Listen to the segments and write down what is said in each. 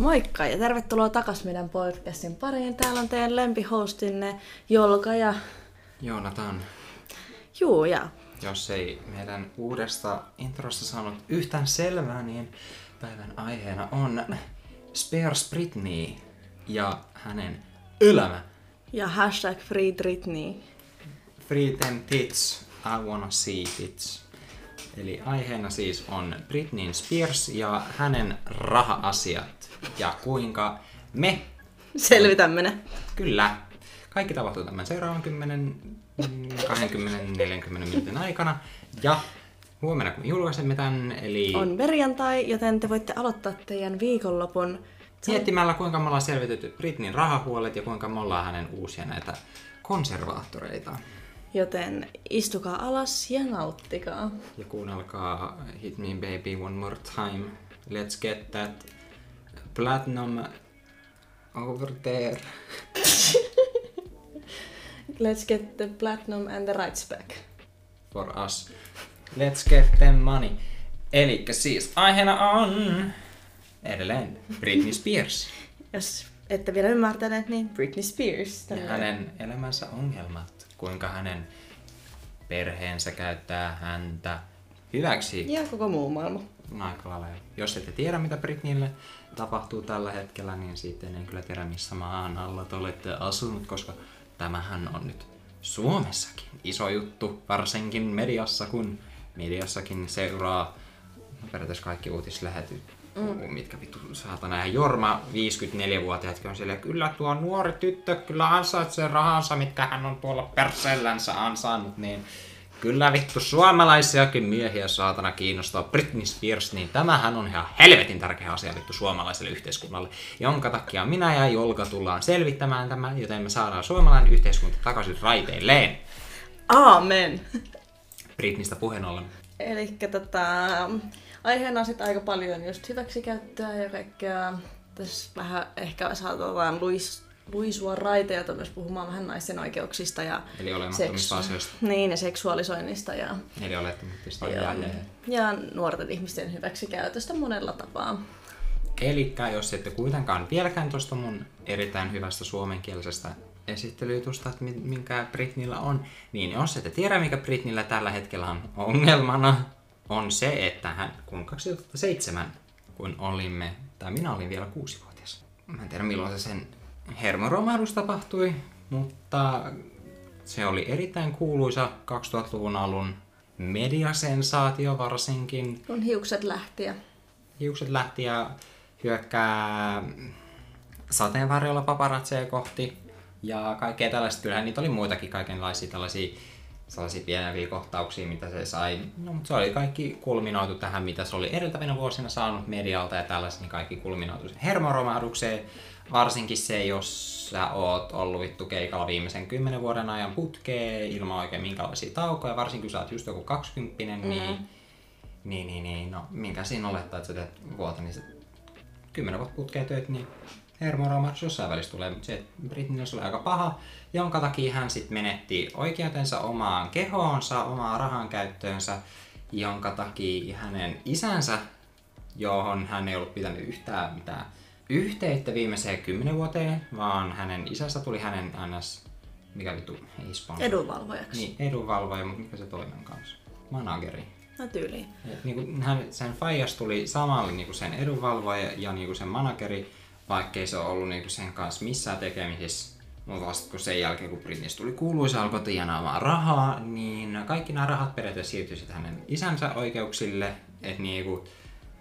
Moikka ja tervetuloa takaisin meidän podcastin pariin. Täällä on teidän lempihostinne Jolka ja Joonatan, Juu ja jos ei meidän uudesta introsta saanut yhtään selvää, niin päivän aiheena on Spears Britney ja hänen elämä. ja hashtag Free Britney. Free them tits, I wanna see tits. Eli aiheena siis on Britney Spears ja hänen raha-asiat ja kuinka me, Selvitämme ne. kyllä, kaikki tapahtuu tämän seuraavan 10, mm, 20, 40 minuutin aikana. Ja huomenna kun julkaisemme tämän, eli On perjantai, joten te voitte aloittaa teidän viikonlopun. miettimällä kuinka me ollaan selvitetty Britneyn rahahuolet ja kuinka me ollaan hänen uusia näitä konservaattoreita. Joten istukaa alas ja nauttikaa. Ja kuunnelkaa Hit Me Baby One More Time. Let's get that platinum over there. Let's get the platinum and the rights back. for us. Let's get them money. Eli siis aiheena on edelleen Britney Spears Jos ette vielä ymmärtäneet, niin Britney Spears. ja tämmönen- hänen elämänsä ongelmat. Kuinka hänen perheensä käyttää häntä hyväksi Ja koko muu maailma. lailla. Jos ette tiedä, mitä Britneylle tapahtuu tällä hetkellä, niin sitten en kyllä tiedä, missä maan alla te olette asunut, koska tämähän on nyt Suomessakin iso juttu, varsinkin mediassa, kun mediassakin seuraa no, periaatteessa kaikki uutislähetyt, mm. mitkä vittu saatana. Ja Jorma, 54-vuotiaatkin on siellä, kyllä tuo nuori tyttö kyllä ansaitsee rahansa, mitkä hän on tuolla perseellänsä ansainnut, niin Kyllä vittu suomalaisiakin miehiä saatana kiinnostaa Britney Spears, niin tämähän on ihan helvetin tärkeä asia vittu suomalaiselle yhteiskunnalle, jonka takia minä ja Jolka tullaan selvittämään tämä, joten me saadaan suomalainen yhteiskunta takaisin raiteilleen. Aamen! Britneystä puheen ollen. Eli tota, aiheena on sitten aika paljon just hyväksikäyttöä ja kaikkea. Tässä vähän ehkä saatetaan luis, luisua raiteilta myös puhumaan vähän naisten oikeuksista ja Eli olemattomista asioista. Niin, ja seksuaalisoinnista ja, Eli olettamattomista ja, ja, nuorten ihmisten hyväksikäytöstä monella tapaa. Eli jos ette kuitenkaan vieläkään tuosta mun erittäin hyvästä suomenkielisestä esittelyjutusta, että mi- minkä Britneyllä on, niin jos ette tiedä, mikä Britneyllä tällä hetkellä on ongelmana, on se, että hän, kun 2007, kun olimme, tai minä olin vielä kuusivuotias. Mä en tiedä milloin se sen hermoromahdus tapahtui, mutta se oli erittäin kuuluisa 2000-luvun alun mediasensaatio varsinkin Kun hiukset lähti ja hiukset lähti ja hyökkää sateenvarjolla paparatseja kohti ja kaikkea tällaista. Kyllähän niitä oli muitakin kaikenlaisia tällaisia sellaisia pienempiä kohtauksia, mitä se sai. No, mutta se oli kaikki kulminoitu tähän, mitä se oli edeltävinä vuosina saanut medialta ja tällaisia, niin kaikki kulminoitu hermoromahdukseen. Varsinkin se, jos sä oot ollut vittu keikalla viimeisen kymmenen vuoden ajan putkeen ilman oikein minkälaisia taukoja, varsinkin kun sä oot just joku 20 mm. niin niin, niin, niin. No, minkä siinä olettaa, että sä teet vuotta, niin se kymmenen vuotta putkeen työt, niin hermoromahdus jossain välissä tulee. Mutta se, että Britney oli aika paha, jonka takia hän sitten menetti oikeutensa omaan kehoonsa, omaan rahan käyttöönsä, jonka takia hänen isänsä, johon hän ei ollut pitänyt yhtään mitään yhteyttä viimeiseen kymmenen vuoteen, vaan hänen isästä tuli hänen ns. Mikä vittu, ei sponsor. edunvalvojaksi. Niin, edunvalvoja, mutta mikä se toinen kanssa? Manageri. No tyyliin. Et niinku hän, sen faijas tuli samalle niinku sen edunvalvoja ja niinku sen manageri, vaikkei se ole ollut niinku sen kanssa missään tekemisissä. Mutta vasta kun sen jälkeen, kun Britney tuli kuuluisa, alkoi tienaamaan rahaa, niin kaikki nämä rahat periaatteessa siirtyi sitten hänen isänsä oikeuksille. Että niinku,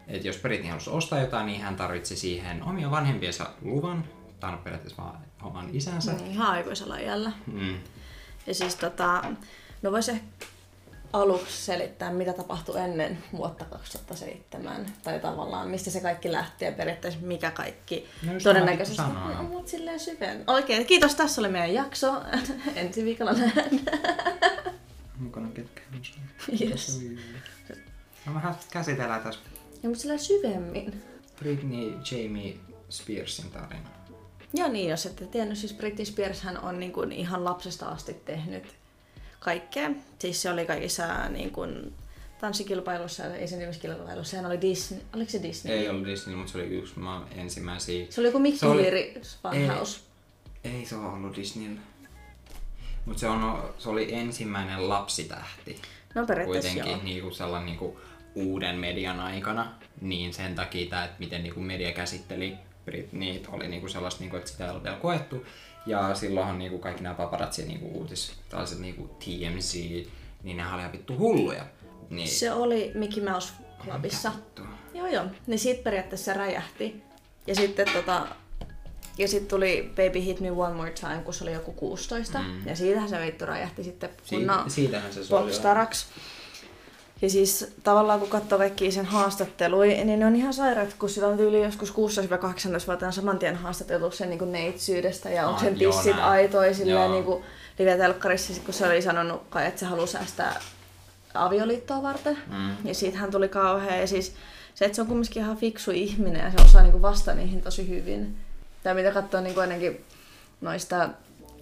et jos Britney halusi ostaa jotain, niin hän tarvitsi siihen omia vanhempiensa luvan, tai periaatteessa vaan oman isänsä. Niin, ihan aikuisella iällä. Mm. Ja siis tota, no voisi ehkä aluksi selittää, mitä tapahtui ennen vuotta 2007. Tai tavallaan, mistä se kaikki lähti ja periaatteessa mikä kaikki No todennäköisesti... sanoa. No, mut silleen syveen. Oikein, kiitos. Tässä oli meidän jakso. Ensi viikolla nähdään. Mukana ketkä on sun. Yes. No vähän käsitellään tässä Ja mutta silleen syvemmin. Britney Jamie Spearsin tarina. Ja niin, jos ette tiennyt, siis Britney Spears hän on niin kuin ihan lapsesta asti tehnyt kaikkea. Siis se oli kaikissa niin kuin tanssikilpailussa ja esiintymiskilpailussa. Sehän oli Disney. Oliko se Disney? Ei ollut Disney, mutta se oli yksi maan ensimmäisiä. Se oli joku Mikki oli- Funhouse. Ei se ole ollut Disneyllä. Mutta se, on, se oli ensimmäinen lapsitähti. No periaatteessa Kuitenkin joo. niinku sellainen niinku uuden median aikana. Niin sen takia, tää, että miten niinku media käsitteli Britneyt oli niinku sellaista, niinku, että sitä ei ollut vielä koettu. Ja silloinhan niinku kaikki nämä paparazzi niinku uutis, tällaiset niinku TMZ, niin ne oli vittu hulluja. Niin, Se oli Mickey Mouse Clubissa. Joo joo. Niin siitä periaatteessa se räjähti. Ja sitten tota... Ja sitten tuli Baby Hit Me One More Time, kun se oli joku 16. Mm. Ja siitähän se vittu räjähti sitten kunnon Siitä, siitähän se oli. Ja siis tavallaan kun katsoo kaikkia sen haastatteluja, niin ne on ihan sairaat, kun sillä on tyyli joskus 16-18-vuotiaana saman tien haastateltu sen niin neitsyydestä ja onko Aa, sen joo, tissit näin. aitoi silleen Joo. niin kuin live-telkkarissa, kun se oli sanonut kai, että se haluaa säästää avioliittoa varten. Mm. Ja siitähän tuli kauhea. Ja siis se, että se on kumminkin ihan fiksu ihminen ja se osaa niin vastata niihin tosi hyvin. Tai mitä katsoo niin ainakin noista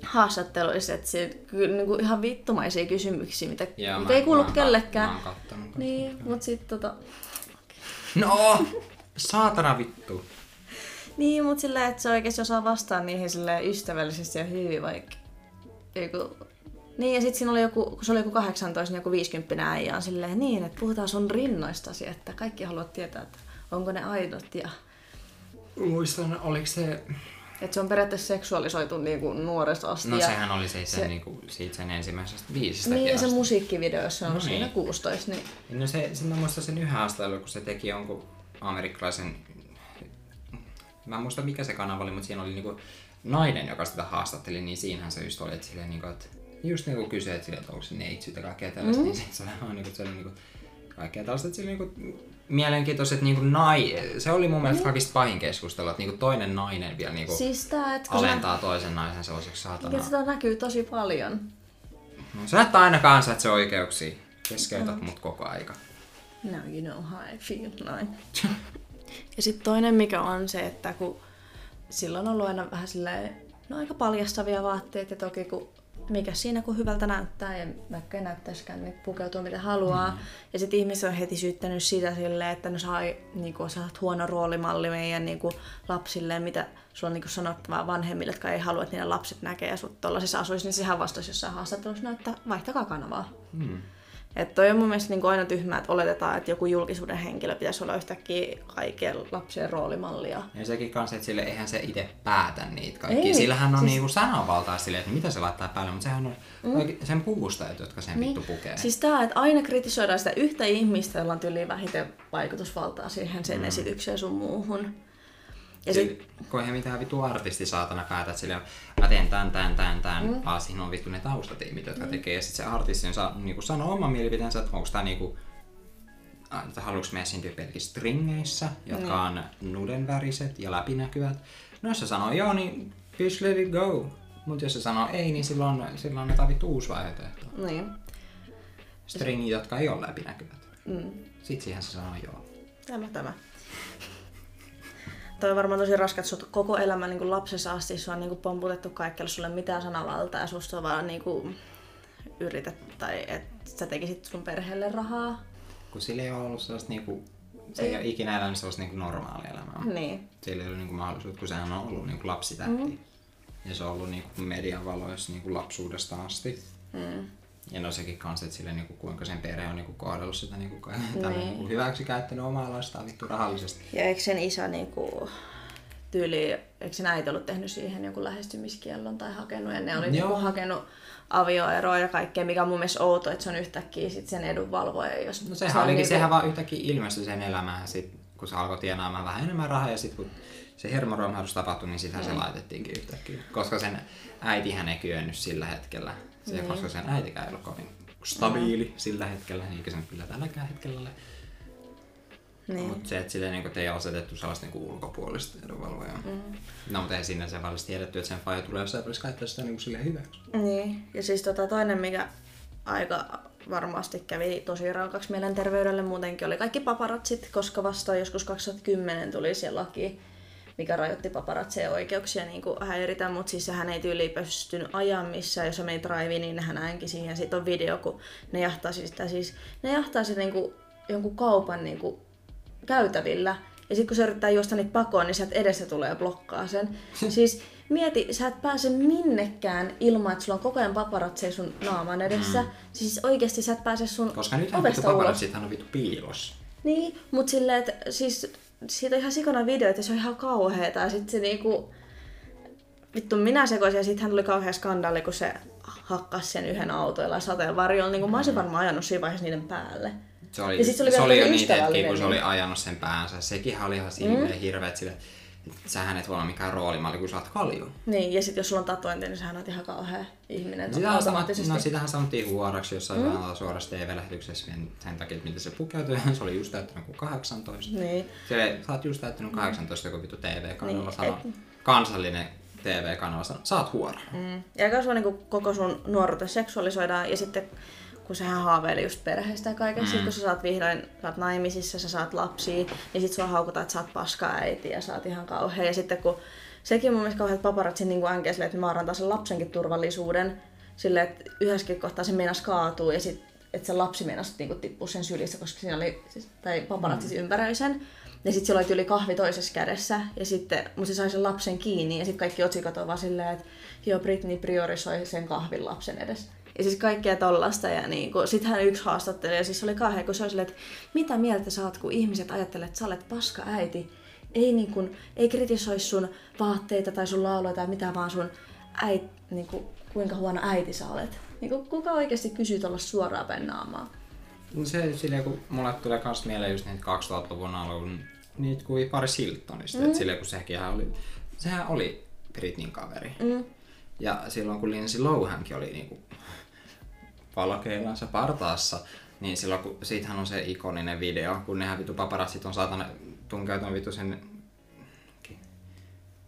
haastatteluista, että se kyllä niin kuin ihan vittumaisia kysymyksiä, mitä, Joo, mitä mä- ei kuulu mä kellekään. Mä kanssa. Niin, mutta sitten tota... No, saatana vittu. Niin, mutta silleen, että se oikeasti osaa vastaa niihin silleen ystävällisesti ja hyvin, vaikka... Joku... Niin, ja sitten siinä oli joku, kun se oli joku 18, niin joku 50 äijä on silleen niin, että puhutaan sun rinnoistasi, että kaikki haluat tietää, että onko ne aidot ja... Muistan, oliko se... Että se on periaatteessa seksuaalisoitu niin kuin nuoresta asti. No sehän oli se, se... se- Niinku, siitä sen ensimmäisestä biisistä. Niin, ja se musiikkivideo, jos se on No no siinä niin. 16, niin... No se, sen mä muistan sen yhden haastattelun, kun se teki jonkun amerikkalaisen... Mä en muista mikä se kanava oli, mutta siinä oli niinku nainen, joka sitä haastatteli, niin siinähän se just oli, että silleen niinku, että just niinku kysyi, että, silleen, että onko se neitsyt ja kaikkea tällaista, mm. niin se, se oli niinku, se oli niinku kaikkea tällaista, että se oli niinku mielenkiintoiset niinku nai... Se oli mun mielestä kaikista pahin keskustelu, että niinku toinen nainen vielä niinku Siis tää, että kun alentaa toisen naisen sellaiseksi se, saatana. sitä näkyy tosi paljon. No, sä et aina ansaitse oikeuksia. Keskeytät mut koko aika. Now you know how I feel. Noin. ja sitten toinen mikä on se, että kun silloin on ollut aina vähän silleen, no aika paljastavia vaatteet ja toki kun mikä siinä kun hyvältä näyttää ja vaikka ei näyttäisikään, niin pukeutuu mitä haluaa. Mm. Ja sitten ihmiset on heti syyttänyt sitä silleen, että no sai, niin kuin, sä oot huono roolimalli meidän niin kuin, lapsille, mitä sulla on niin kuin, sanottavaa vanhemmille, jotka ei halua, että niiden lapset näkee ja sut tuollaisissa asuisi, niin sehän vastasi jossain haastattelussa, että vaihtakaa kanavaa. Hmm. Että toi on mun mielestä niin aina tyhmää, että oletetaan, että joku julkisuuden henkilö pitäisi olla yhtäkkiä kaikkien lapsien roolimallia. Ja sekin kanssa, että sille eihän se itse päätä niitä kaikkia. Ei, Sillähän on siis- niinku sananvaltaa silleen, että mitä se laittaa päälle, mutta sehän on mm. sen puustajat, jotka sen vittu pukee. Siis tää, että aina kritisoidaan sitä yhtä ihmistä, jolla on tyyliin vähiten vaikutusvaltaa siihen sen mm. esitykseen sun muuhun. Ja sit, eihän mitään vittu artisti saatana päätä, että silleen, mä teen tän, tän, tän, tän, mm. vaan siinä on vittu ne taustatiimit, jotka mm. tekee. Ja sit se artisti saa, niinku, sanoo oman mielipiteensä, että onko tää niinku, että haluuks me esiintyä pelkissä stringeissä, jotka Mm. on nudenväriset ja läpinäkyvät. No jos se sanoo joo, niin just let it go. Mutta jos se sanoo ei, niin silloin, silloin annetaan vittu uusi vaihtoehto. niin. Stringit, jotka ei ole läpinäkyvät. Mm. Sitten siihen se sanoo joo. Tämä, tämä. Toi on varmaan tosi raskat, että sut koko elämä niin lapsessa asti sua on niin pomputettu kaikkialle, sulle mitään sanavaltaa ja susta on vaan niin kuin, yritet, tai että sä tekisit sun perheelle rahaa. Kun sillä ei ole ollut sellaista niinku, se ei, Ei. ole ikinä elänyt sellaista niinku normaalia elämää. Niin. Sillä ei ole niinku mahdollisuutta, kun sehän on ollut niinku lapsitähti. Mm. Ja se on ollut niinku median valoissa niinku lapsuudesta asti. Mm. Ja no sekin kanssa, että sille niinku, kuinka sen perhe on niinku kohdellut sitä niinku, ka- tai Niin. niinku hyväksi käyttänyt omaa lastaan vittu rahallisesti. Ja eikö sen isä niinku, tyyli, eikö sen äiti ollut tehnyt siihen joku lähestymiskiellon tai hakenut, ja ne oli niinku Joo. hakenut avioeroa ja kaikkea, mikä on mun mielestä outo, että se on yhtäkkiä sit sen edunvalvoja. Jos No se sehän on olikin, niinku- sehän vaan yhtäkkiä ilmestyi sen elämään, sit, kun se alkoi tienaamaan vähän enemmän rahaa ja sitten kun se hermoromahdus tapahtui, niin sitähän Mm. se laitettiinkin yhtäkkiä. Koska sen äitihän ei kyennyt sillä hetkellä. Se, Niin. Koska sen äitikään ei ollut kovin stabiili sillä hetkellä, niin eikä se nyt kyllä tälläkään hetkellä ole. Niin. Mutta se, että sille niin ei ole asetettu sellaista niin ulkopuolista edunvalvojaa. Mm. No, mutta ei siinä se vaan tiedetty, että sen faija tulee jossain välissä käyttää sitä niin sille hyväksi. Niin, ja siis tota, toinen, mikä aika varmasti kävi tosi raukaksi mielenterveydelle muutenkin, oli kaikki paparatsit, koska vasta joskus 2010 tuli se laki, mikä rajoitti paparazzien oikeuksia niin kuin häiritä, mutta siis hän ei tyyli pystynyt ajan missään, jos meni driveen, niin hän äänki siihen. Sitten on video, kun ne jahtaa sitä siis, ne jahtaa sitä niin kuin jonkun kaupan niin kuin käytävillä. Ja sitten kun se yrittää juosta niitä pakoon, niin sieltä edessä tulee ja blokkaa sen. siis mieti, sä et pääse minnekään ilman, että sulla on koko ajan paparatseja sun naaman edessä. Mm. Siis oikeasti sä et pääse sun Koska nythän vittu ovesta ulos. paparazzithan on vittu piilos. Niin, mutta silleen, että siis siitä on ihan sikana video, että se on ihan kauheeta. Ja sitten se niinku, vittu minä sekoisin ja sitten hän tuli kauhea skandaali, kun se hakkas sen yhden autoilla sateenvarjolla. Niin kuin mä olisin varmaan ajanut siinä vaiheessa niiden päälle. Se oli, Ja sit se oli se oli jo niitä hetkiä, kun se oli ajanut sen päänsä. Sekin oli ihan silleen mm. hirveet sille, että sähän et voi olla mikään roolimalli, kun sä oot kalju. Niin, ja sitten jos sulla on tatointi, niin sähän on ihan kauhea ihminen. Sitähän, sanot, automaattisesti. no, sitähän sanottiin huoraksi jossain mm. suorassa TV-lähetyksessä sen- takia, että miten se pukeutui. se oli just täyttänyt kuin 18. Niin. Se, sä oot just täyttänyt 18, kun vittu TV-kanava Niin, sanoo. Kansallinen TV-kanava sanoo, sä oot huora. Mm. Ja kasvaa niin koko sun nuoruutta seksuaalisoidaan ja sitten kun sehän haaveili just perheestä ja kaikesta, mm. sit kun sä saat vihdoin, sä oot naimisissa, sä saat lapsia, niin sit sua haukutaan, että sä oot paska äiti ja sä oot ihan kauhea. Ja sitten kun sekin mun mielestä kauhean, että paparatsin niin änkee silleen, että ne vaarantaa sen lapsenkin turvallisuuden, silleen, että yhdessäkin kohtaa se meinas kaatuu ja sit että se lapsi meinasi niinku tippua sen sylissä, koska siinä oli, siis, tai paparazzi mm. ympäröi sen. Ja sitten sillä oli yli kahvi toisessa kädessä, ja sitten, mutta se sai sen lapsen kiinni, ja sitten kaikki otsikot on vaan silleen, että joo, Britney priorisoi sen kahvin lapsen edes. Ja siis kaikkea tollasta, ja niinku, sitten hän yksi haastattelija, siis se oli kauhean, kun se oli silleen, että mitä mieltä sä oot, kun ihmiset ajattelee, että sä olet paska äiti, ei, niin kun, ei kritisoi sun vaatteita tai sun lauluja tai mitään, vaan sun äit, niin kuin, kuinka huono äiti sä olet. Niin kuin, kuka oikeasti kysyy tuolla suoraan päin naamaa? No Se silleen, kun mulle tulee kans mieleen just niitä 2000-luvun alun niitä kuvia Paris Hiltonista. Mm. Et silleen, kun sekin oli, sehän oli Britneyn kaveri. Mm. Ja silloin kun Lindsay Lohankin oli niinku valokeilansa partaassa, niin silloin kun siitähän on se ikoninen video, kun nehän vitu paparazzit on saatana tunkeutunut vitu sen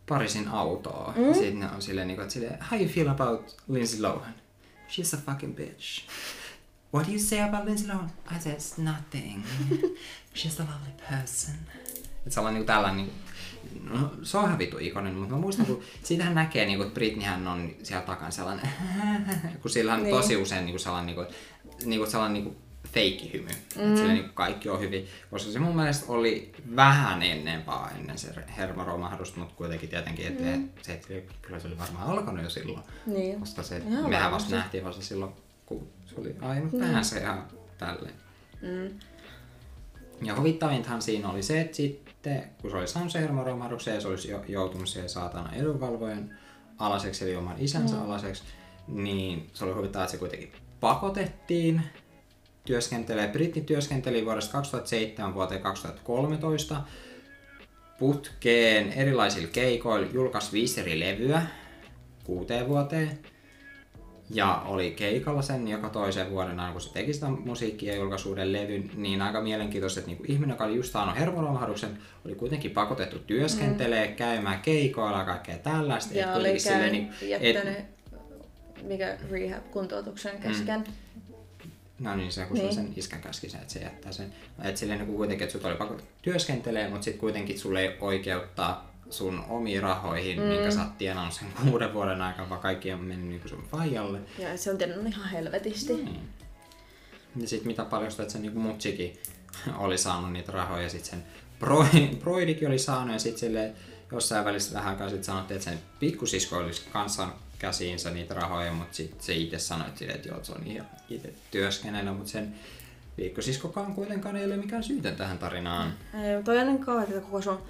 Parisin autoa. Mm. Sitten ne on silleen, niinku, että silleen, how you feel about Lindsay Lohan? She's a fucking bitch. What do you say about Lindsay Lohan? I said "It's nothing. She's a lovely person. Et se on niinku tällainen, niinku, no, se on ihan vitu ikonen, mutta mä muistan, kun siitähän näkee, niinku, että Britneyhän on siellä takana sellainen, kun sillä on Niin. tosi usein niinku sellainen, niinku, niinku sellainen niinku feikkihymy. Mm. Että sillä niinku kaikki on hyvin, koska se mun mielestä oli vähän ennenpaa ennen se hermoromahdusta, mutta kuitenkin tietenkin, että mm. se, että kyllä se oli varmaan alkanut jo silloin. Niin. Koska se, Ihan mehän vasta nähtiin vasta silloin, kun se oli ainut mm. päänsä ja tälleen. Mm. Ja huvittavintahan siinä oli se, että sitten kun se oli saanut se hermoromahduksen ja se olisi jo, joutunut siihen saatana edunvalvojan alaseksi eli oman isänsä mm. alaseksi, niin se oli huvittavaa, että se kuitenkin pakotettiin työskentelee. Britti työskenteli vuodesta 2007 vuoteen 2013 putkeen erilaisilla keikoilla, julkaisi viisi eri levyä kuuteen vuoteen. Ja oli keikalla sen joka toisen vuoden aina, kun se teki sitä musiikkia ja levyn, niin aika mielenkiintoista, että niinku ihminen, joka oli just saanut hermoromahduksen, oli kuitenkin pakotettu työskentelee, mm. käymään keikoilla ja kaikkea tällaista. Ja Et oli silleen niinku- jättänyt, mikä rehab-kuntoutuksen kesken. No niin, se kun niin. Niin. sen iskän käski sen, että se jättää sen. Että silleen niin kuitenkin, että sut oli pakko työskentelee, mutta sitten kuitenkin sulle ei oikeuttaa sun omiin rahoihin, mm. minkä sä oot tienannut sen kuuden vuoden aikana, vaan kaikki on mennyt niin sun faijalle. Ja se on tiennyt ihan helvetisti. Mm. Niin. Ja sitten mitä paljastui, että se niin mutsikin oli saanut niitä rahoja, ja sitten sen Broidikin oli saanut, ja sitten sille jossain välissä vähän aikaa sitten sanottiin, että sen pikkusisko olisi kanssa käsiinsä niitä rahoja, mutta sitten se itse sanoi, että, sille, että joo, se on ihan itse työskennellä, mutta sen pikkusiskokaan kuitenkaan ei ole mikään syytön tähän tarinaan. Ei, toi on kauhean, että koko sun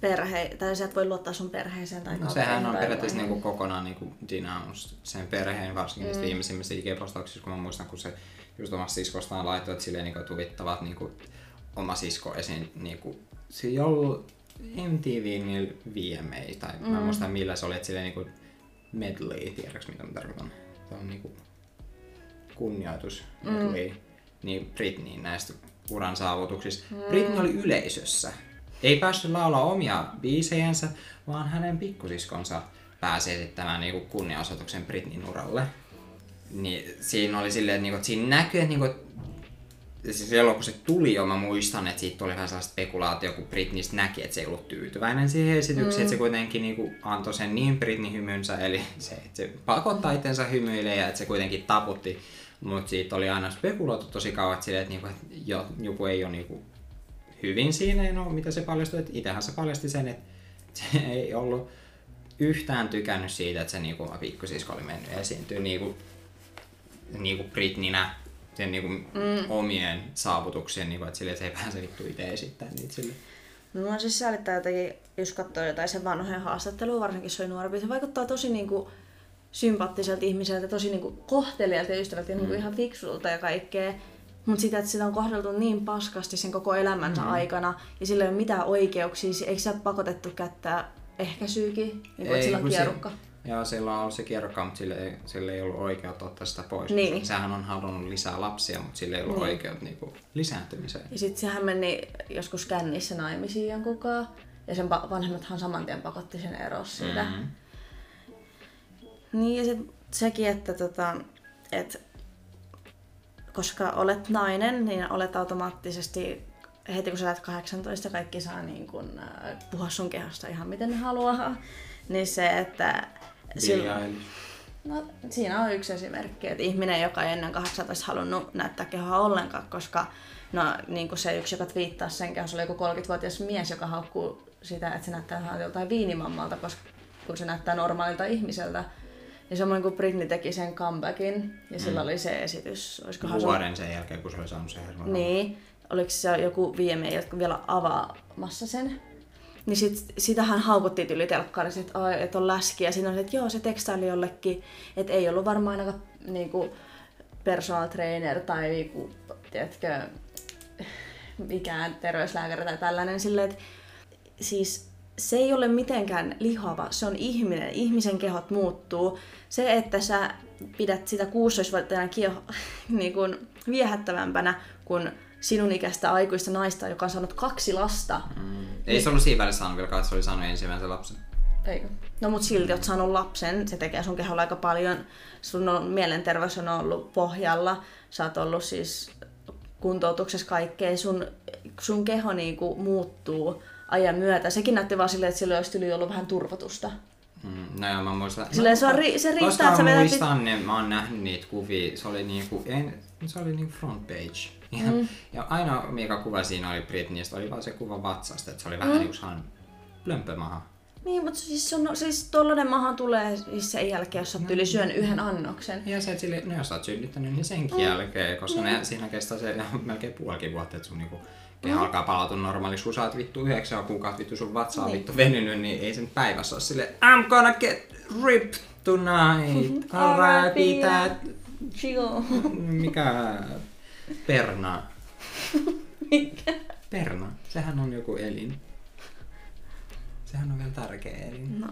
perhe, tai sä et voi luottaa sun perheeseen tai No sehän on periaatteessa niinku kokonaan niinku dynamus sen perheen, varsinkin niistä viimeisimmissä IG-postauksissa, kun mä muistan, kun se just omasta siskostaan laittoi, että silleen niinku tuvittavat niinku oma sisko esiin niinku se joll MTV niillä VMA, tai mm. mä en muista millä se oli, että silleen niinku medley, tiedätkö mitä mä tarkoitan? Se on niinku kunnioitus medley, mm. niin Britneyin näistä uran saavutuksista. Mm. Britney oli yleisössä. Ei päässyt laulaa omia biisejänsä, vaan hänen pikkusiskonsa pääsi esittämään niinku kunniaosoituksen Britneyn uralle. Niin siinä oli silleen, että, niinku, että siinä näkyy, että niinku, siis silloin kun se tuli jo, mä muistan, että siitä tuli vähän sellaista spekulaatio, kun Britney näki, että se ei ollut tyytyväinen siihen esitykseen, mm. että se kuitenkin niin kuin antoi sen niin Britney hymynsä, eli se, että se pakottaa itsensä hymyilemään ja että se kuitenkin taputti, mutta siitä oli aina spekuloitu tosi kauan, että, silleen, että, niinku, että jo, joku ei ole niinku hyvin siinä, no mitä se paljastui, että itsehän se paljasti sen, että se ei ollut yhtään tykännyt siitä, että se niinku pikkusisko oli mennyt esiintyä niinku, niinku Britninä sen niinku mm. omien saavutuksien, niinku, että, sille, että se ei pääse vittu itse esittämään niitä sille. No mä siis säälittää jotenkin, jos katsoo jotain sen vanhojen haastattelua, varsinkin se oli nuorempi, se vaikuttaa tosi niinku sympaattiselta ihmiseltä, tosi niinku kohtelijalta ja ystävältä ja niinku mm. ihan fiksulta ja kaikkea. Mutta sitä, että sitä on kohdeltu niin paskasti sen koko elämänsä mm. aikana ja sillä ei ole mitään oikeuksia, eikö sä pakotettu kättää ehkäisyykin, niin kuin, ei, sillä on kierrukka? Se, joo, sillä on ollut se kierrukka, mutta sillä ei, sillä ei ollut oikeutta ottaa sitä pois. Niin. Sehän on halunnut lisää lapsia, mutta sillä ei ollut niin. oikeutta niinku, lisääntymiseen. Ja sitten sehän meni joskus kännissä naimisiin jonkunkaan. Ja sen vanhemmathan saman tien pakotti sen eros siitä. Mm-hmm. Niin ja sitten sekin, että tota, et, koska olet nainen, niin olet automaattisesti heti kun sä olet 18, kaikki saa niin kun, äh, puhua sun kehosta ihan miten ne haluaa. Niin se, että... Sil- no, siinä on yksi esimerkki, että ihminen, joka ei ennen 18 halunnut näyttää kehoa ollenkaan, koska no, niin kuin se yksi, joka twiittaa sen kehossa, oli joku 30-vuotias mies, joka haukkuu sitä, että se näyttää joltain viinimammalta, koska kun se näyttää normaalilta ihmiseltä. Ja samoin kuin Britney teki sen comebackin, ja mm. sillä oli se esitys. Olisikohan Vuoden sen jälkeen, kun se oli saanut sen hermon. Niin. Oliko se joku VMA, jotka vielä avaamassa sen? Niin sit, sitähän haukuttiin yli telkkarissa, että, että on läski. Ja siinä on että joo, se tekstaili jollekin. Että ei ollut varmaan ainakaan niinku, personal trainer tai niinku, tiedätkö, mikään terveyslääkäri tai tällainen. Silleen, että siis se ei ole mitenkään lihava, se on ihminen. Ihmisen kehot muuttuu. Se, että sä pidät sitä 16-vuotiaana kieho, niin kuin viehättävämpänä kuin sinun ikäistä aikuista naista, joka on saanut kaksi lasta. Mm. Ei se ollut siinä välissä saanut vielä, että se oli saanut ensimmäisen lapsen. Eikö? No mut silti oot saanut lapsen, se tekee sun keholla aika paljon. Sun on, mielenterveys on ollut pohjalla, sä oot ollut siis kuntoutuksessa kaikkea, sun, sun keho niinku muuttuu ajan myötä. Sekin näytti vaan silleen, että sillä olisi yli ollut vähän turvotusta. Mm, no joo, mä muistan. Silleen se, on, ri, se riittää, että sä vedät... muistan, niin mä oon nähnyt niitä kuvia. Se oli niinku, en, se oli niinku front page. Ja, mm. ja aina mikä kuva siinä oli Britneystä, oli vaan se kuva vatsasta, että se oli vähän mm. niinku plömpömaha. Niin, mutta siis, on, siis tollanen maha tulee siis sen jälkeen, jos sä oot no, yli syön yhden annoksen. Ja se, että sille, no jos sä oot synnyttänyt, niin senkin mm. jälkeen, koska niin. ne, siinä kestää se melkein puolikin vuotta, että sun niinku keho mm. alkaa palautua sä oot vittu yhdeksän kuukautta vittu sun vatsa on niin. vittu venynyt, niin ei sen päivässä ole sille I'm gonna get ripped tonight. Alright, that. Chill. Mikä perna? Mikä? Perna. Sehän on joku elin. Sehän on vielä tärkeä elin. No,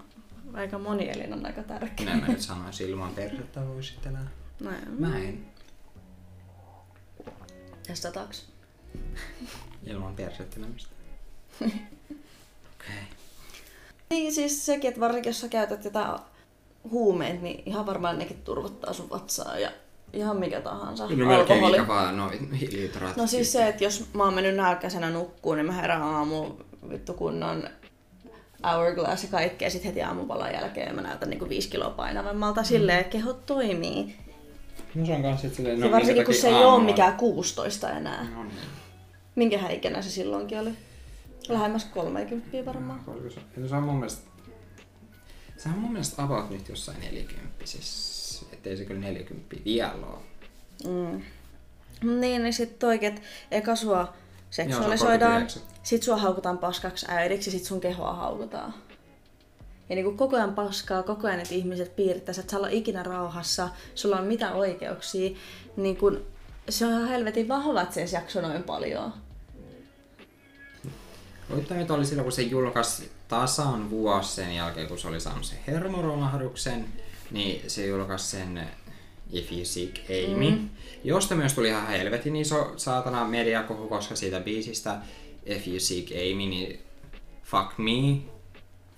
aika moni elin on aika tärkeä. Näin mä nyt sanoisin, ilman perhettä voisi elää. No, mä en. Testataanko? Ilman persettelemistä. Okei. Okay. Niin siis sekin, että varsinkin jos sä käytät jotain huumeita, niin ihan varmaan nekin turvottaa sun vatsaa ja ihan mikä tahansa. No melkein mikä vaan, no litrat. No siis se, että jos mä oon mennyt nälkäisenä nukkuun, niin mä herään aamu vittu kunnon hourglass ja kaikkea, sit heti aamupalan jälkeen mä näytän niinku viisi kiloa painavammalta. Mm. Silleen, että keho toimii. No se on kanssa silleen, no, ja varsinkin kun se ei ole mikään 16 enää. No niin. Minkä ikinä se silloinkin oli? Lähemmäs 30 varmaan. No, se on mun mielestä, se on mun mielestä about nyt jossain 40 siis, ettei se kyllä 40 vielä ole. Mm. Niin, niin sit toikin, että eka sua seksuaalisoidaan, sit sua haukutaan paskaksi äidiksi sit sun kehoa haukutaan. Ja niin kuin koko ajan paskaa, koko ajan että ihmiset piirittäisivät, että sä olla ikinä rauhassa, sulla on mitä oikeuksia, niin kun, se on ihan helvetin vahva, että se edes jakso noin paljon. nyt oli silloin, kun se julkaisi tasan vuosi sen jälkeen, kun se oli saanut sen hermoromahduksen, niin se julkaisi sen If You Seek Amy, mm. josta myös tuli ihan helvetin iso saatana mediakohu, koska siitä biisistä If You Seek Amy, niin Fuck Me,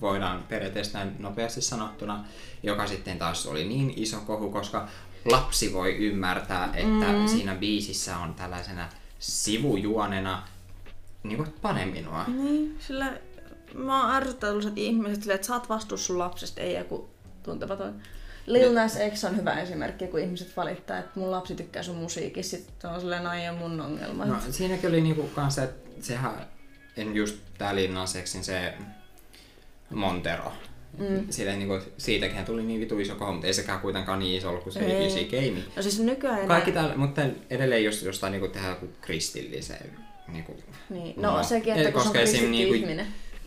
voidaan periaatteessa näin nopeasti sanottuna, joka sitten taas oli niin iso kohu, koska lapsi voi ymmärtää, että mm. siinä biisissä on tällaisena sivujuonena niin kuin pane minua. Niin, sillä mä oon ärsyttänyt sellaiset ihmiset silleen, että sä oot vastuussa sun lapsesta, ei joku tuntematon. Lil Nas X on hyvä esimerkki, kun ihmiset valittaa, että mun lapsi tykkää sun musiikista, sitten on silleen, no ei ole mun ongelma. No siinäkin oli niinku kans se, että sehän, en just tää Lil Nas Xin se Montero. Mm. Silleen, niinku, siitäkin tuli niin vitu iso kohu, mutta ei sekään kuitenkaan niin iso ollut kuin se Ei. Easy Game. No siis nykyään Kaikki täällä, mutta edelleen jos jostain niinku tehdään joku kristilliseen. Niinku, Niin, no, sekin, että kun se on kristitty niinku ihminen.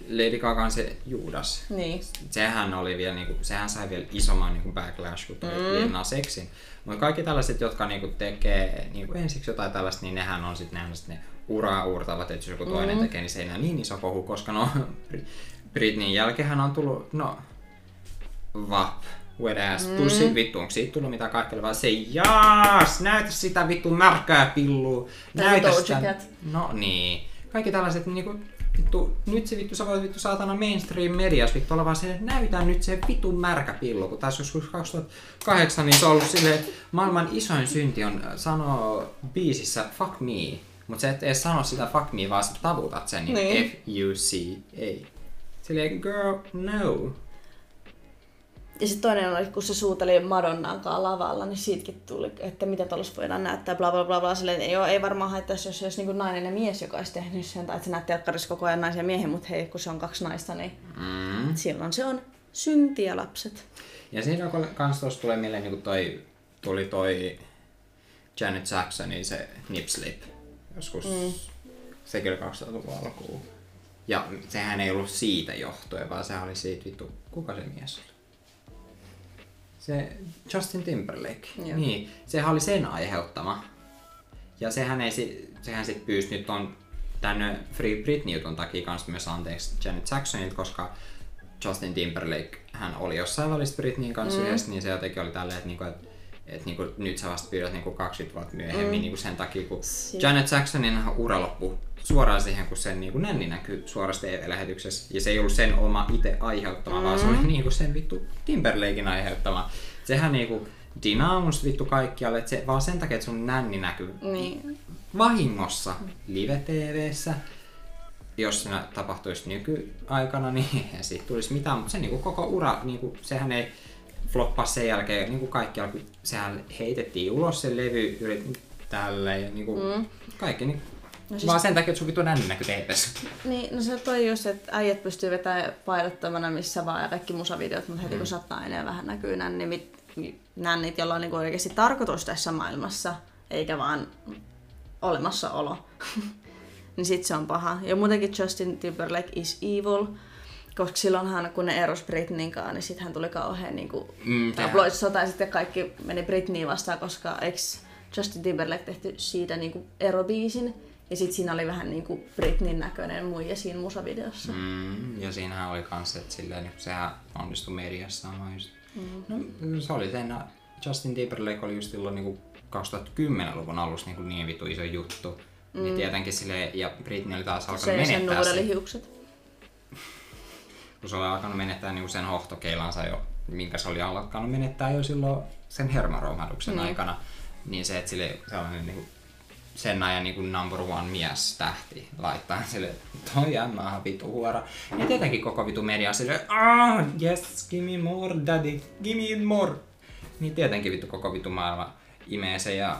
Lady Gagan se Judas. Niin. Sehän oli vielä, niinku, sehän sai vielä isomman niinku backlash kuin toi mm. Xin. Mutta kaikki tällaiset, jotka niinku tekee niinku ensiksi jotain tällaista, niin nehän on sitten ne uraa uurtavat, että jos joku toinen tekee, niin se ei enää niin iso kohu, koska no Britneyn jälkeen on tullut, no, VAP, wet ass pussy, vittu, onko siitä tullut mitään kaikkea, vaan se jaas, näytä sitä vittu märkää pillua, näytä sitä. No niin, kaikki tällaiset niinku, vittu, nyt se vittu, sä voit vittu saatana mainstream medias vittu olla vaan se, että näytä nyt se vittu märkä pillu, kun taas joskus 2008 niin se on ollut silleen, että maailman isoin synti on äh, sanoa biisissä fuck me, mutta sä et edes sano sitä fuck me, vaan sä tavutat sen niin, Niin. F-U-C-A. Silleen, girl, no. Ja sitten toinen oli, kun se suuteli Madonnan kanssa lavalla, niin siitäkin tuli, että mitä tuollaista voidaan näyttää, bla bla bla bla. Silleen, että joo, ei varmaan haittaisi, jos se olisi niin nainen ja mies, joka olisi tehnyt sen, tai että se näytti telkkarissa koko ajan naisen ja miehen, mutta hei, kun se on kaksi naista, niin Mm. silloin se on syntiä lapset. Ja siinä kun kans tuossa tulee mieleen niin toi, tuli toi Janet Jacksonin se Nip Slip. Joskus, mm. sekin oli 2000-luvun alkuun. Ja sehän ei ollut siitä johtuen, vaan sehän oli siitä vittu, kuka se mies oli? Se Justin Timberlake. Joo. Niin, sehän oli sen aiheuttama. Ja sehän, ei, si- sehän sit pyysi nyt on tänne Free Britney jutun takia kans myös anteeksi Janet Jacksonilta, koska Justin Timberlake, hän oli jossain välissä Britneyin kanssa mm. yhdessä, niin se jotenkin oli tälleen, että, niinku, että, että niinku, nyt sä vasta pyydät niinku 20 vuotta myöhemmin mm. niinku sen takia, kun Si- Janet Jacksonin ura loppui suoraan siihen, kun sen niinku nänni näkyy suorassa TV-lähetyksessä. Ja se ei ollut sen oma itse aiheuttama, mm. vaan se oli niinku sen vittu Timberlakein aiheuttama. Sehän niinku denounced vittu kaikkialle, että se, vaan sen takia, että sun nänni näkyy Niin. vahingossa live-tvssä, jos se tapahtuisi nykyaikana, niin siitä tulisi mitään, mutta se niinku koko ura, niinku, sehän ei floppaa sen jälkeen, niinku kaikkialla, kun sehän heitettiin ulos se levy, yrit tälle ja niinku, mm. kaikki, niin, No siis- vaan sen takia, että sun nänni näkyy TVssä. Niin, no se toi just, että äijät pystyy vetämään painottomana missä vaan ja kaikki musavideot, mutta heti kun sä oot nainen ja vähän näkyy nännit, nännit jolla on niinku oikeasti tarkoitus tässä maailmassa, eikä vaan olemassaolo, niin sit se on paha. Ja muutenkin Justin Timberlake is evil, koska silloinhan kun ne eros kanssa, niin sit hän tuli kauhean niinku Mm, tabloidsota ja sitten kaikki meni Britneyä vastaan, koska eikö Justin Timberlake tehty siitä niinku erobiisin, ja sitten siinä oli vähän niinku Britneyn näköinen muija siinä musavideossa. Mm, ja siinähän oli kans, että silleen, niin sehän onnistui mediassa. Mm. No, se oli sen, Justin Timberlake oli just silloin niin 2010-luvun alussa niin, niin vitu iso juttu. Mm. Niin tietenkin sille ja Britney oli taas alkanut Se sen menettää sen, nuudelihiukset. Kun se oli alkanut menettää niin sen hohtokeilansa jo, minkä se oli alkanut menettää jo silloin sen hermoromahduksen Mm. aikana. Niin se, että sille sellainen niin kuin, sen ajan niin kuin number one mies tähti laittaa sille, toi ämmä on vitu huora. Ja tietenkin koko vitu media sille, ah, yes, give me more daddy, give me more. Niin tietenkin vittu koko vitu maailma imee se ja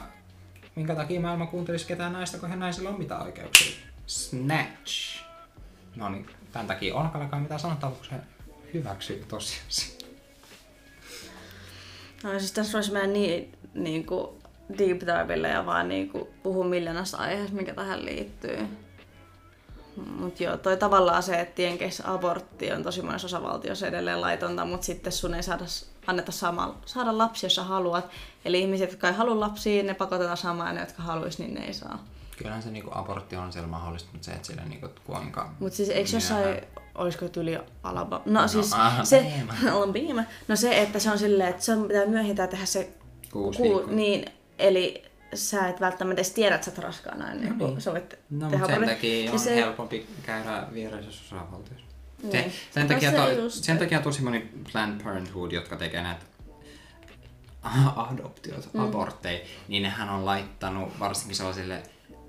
minkä takia maailma kuuntelisi ketään naista, kun hän naisilla on mitään oikeuksia. Snatch. No niin, tämän takia on alkaa mitään sanottavaa, kun se hyväksyy tosiaan. No siis tässä voisi mennä niin, niin kuin deep divelle ja vaan niin kuin puhua miljoonasta aiheesta, mikä tähän liittyy. Mutta joo, toi tavallaan se, että Jenkeissä abortti on tosi monessa osavaltiossa edelleen laitonta, mutta sitten sun ei saada, anneta sama, saada lapsia, jos sä haluat. Eli ihmiset, jotka ei halua lapsia, ne pakotetaan saamaan, ja ne, jotka haluaisi, niin ne ei saa. Kyllähän se niinku abortti on siellä mahdollista, mutta se, että sillä niinku, kuinka... Mutta siis eikö jossain, olisiko tyyli Alabama? No, siis Alabama. se, Alabama. No se, että se on silleen, että se on, pitää myöhintään tehdä se Kuusi kuu, viikkoa. niin, eli sä et välttämättä edes tiedä, että sä oot raskaana ennen No kuin niin. sä voit No, tehdä mutta sen takia Ja on se- helpompi käydä vieraisessa osavaltiossa. Se, Niin. sen, No takia se to, just. sen takia tosi moni Planned Parenthood, jotka tekee näitä adoptiot, mm. abortteja, niin nehän on laittanut varsinkin sellaisille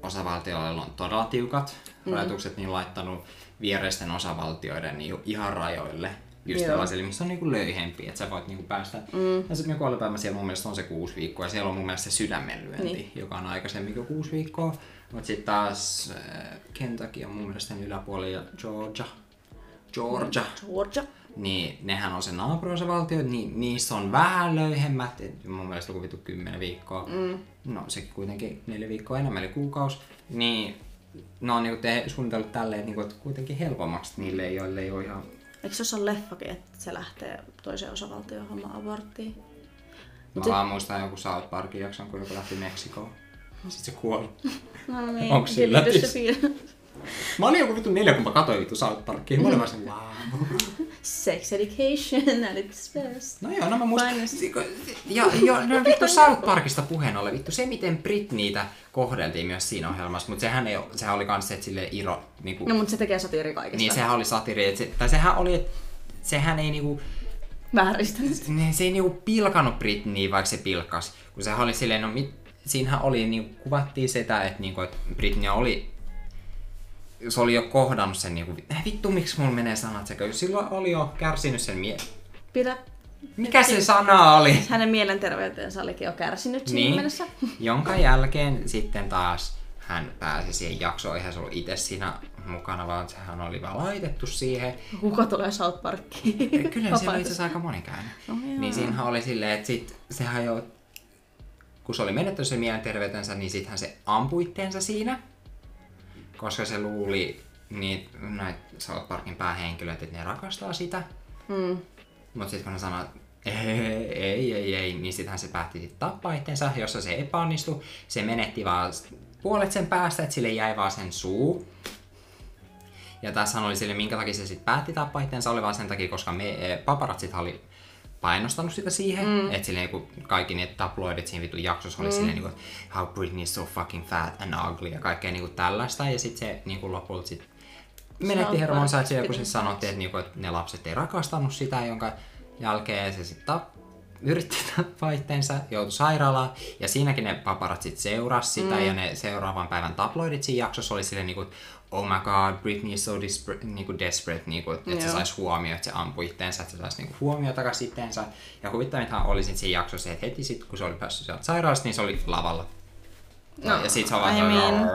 osavaltioilla on todella tiukat mm. rajoitukset, niin laittanut viereisten osavaltioiden niin ihan rajoille. Just Joo. sellaisille, missä on niinku löyhempi, että sä voit niinku päästä. Mm. Ja sitten joku päivä siellä mun mielestä on se kuusi viikkoa, ja siellä on mun mielestä se sydämenlyönti, Niin. niin. joka on aikaisemmin kuin kuusi viikkoa. Mutta sitten taas äh, Kentucky on mun mielestä sen yläpuolella ja Georgia. Georgia. Georgia. Niin nehän on se naapurosavaltio, niin niissä on vähän löyhemmät, et mun mielestä joku vitu 10 viikkoa. Mm. No sekin kuitenkin neljä viikkoa enemmän, eli kuukaus. Niin ne on niinku te suunnitellut tälleen, niinku, että kuitenkin helpommaksi niille, joille ei ole ihan... Eikö se ole leffakin, että se lähtee toiseen osavaltioon homma aborttiin? Mä vaan muistan joku South Parkin jakson, kun joku lähti Meksikoon. Sitten se kuoli. No niin, Onks sillä se fiilis. Mä olin joku vitu neljä, kun mä katsoin vitu South Parkia. Mä olin vaan se, wow. Sex education at its best. No joo, no mä muistan. Ja, jo, no vittu South Parkista puheen ollen, vittu se miten Britneytä kohdeltiin myös siinä ohjelmassa, mutta sehän, ei, sehän oli kans se, että sille Iro, niinku, No mutta se tekee satiiri kaikesta. niin sehän oli satiri, että se, tai sehän oli, että sehän ei niinku, Vääristänyt. ne, se ei niinku pilkannut Britneyä, vaikka se pilkkas, kun sehän oli silleen, no mit, siinähän oli, niinku, kuvattiin sitä, että, niinku, että Britney oli se oli jo kohdannut sen niinku, äh, vittu miksi mulla menee sanat sekö, silloin oli jo kärsinyt sen mie... Pidä. Mikä se sana oli? Hänen mielenterveytensä olikin jo kärsinyt siinä Niin, mennessä. jonka jälkeen sitten taas hän pääsi siihen jaksoon, eihän se ollut itse siinä mukana, vaan sehän oli vaan laitettu siihen. Kuka tulee South Parkiin? Kyllä se oli itse asiassa aika moni käynyt. Oh, joo. niin siinähän oli silleen, että sit sehän jo, kun se oli menettänyt sen mielenterveytensä, niin sittenhän se ampui itteensä siinä, koska se luuli niin näitä South Parkin päähenkilöitä, että ne rakastaa sitä. Mm. Mutta sitten kun ne sanoi, että ei, ei, ei, ei, niin sittenhän se päätti sit tappaa itsensä, jossa se epäonnistui. Se menetti vaan puolet sen päästä, että sille jäi vaan sen suu. Ja tässä oli sille, minkä takia se sitten päätti tappaa itsensä, oli vaan sen takia, koska me, eh, paparazzit oli painostanut sitä siihen, mm. että silleen kun kaikki ne tabloidit siinä vitun jaksossa oli mm. silleen niinku, how Britney is so fucking fat and ugly ja kaikkea niinku tällaista, ja sitten se niinku lopulta sit menetti hermonsa, että kun se sanottiin, että, niinku, että ne lapset ei rakastanut sitä, jonka jälkeen se sitten tap, yritti tappaa itsensä, joutui sairaalaan, ja siinäkin ne paparazzit seurasi sitä, mm. ja ne seuraavan päivän tabloidit siinä jaksossa oli silleen niinku, oh my god, Britney is so desperate, niinku desperate niinku, että et se saisi huomioon, että se ampui itteensä, että se saisi niinku huomioon takaisin itteensä. Ja huvittavintahan oli sit siinä jaksossa, että heti sit, kun se oli päässyt sieltä sairaalasta, niin se oli lavalla. No, ja sit se on vaan... I mean,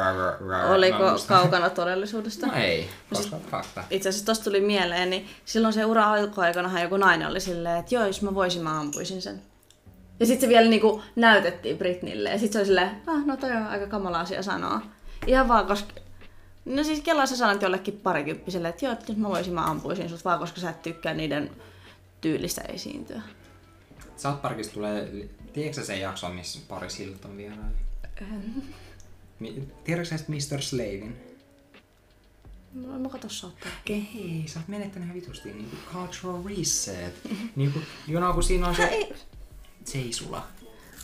Oliko kaukana todellisuudesta? No ei, koska fakta. Itse asiassa tosta tuli mieleen, niin silloin se ura alkuaikanahan joku nainen oli silleen, että joo, jos mä voisin, mä ampuisin sen. Ja sitten se vielä niinku näytettiin Britnille. Ja sitten se oli silleen, ah, no toi on aika kamala asia sanoa. Ihan vaan koska... No siis kello sä sanot jollekin parikymppiselle, että joo, että jos mä voisin, mä ampuisin sut vaan, koska sä et tykkää niiden tyylistä esiintyä. South Parkista tulee, tiedätkö sä sen jakson, missä Paris Hilton vieraili? Tiedätkö sä Mr. Slavin? No, mä katso South Parkia. Ei, sä oot menettänyt ihan vitusti niinku cultural reset. niinku, you know, kun siinä on se... Ei. Se ei sula.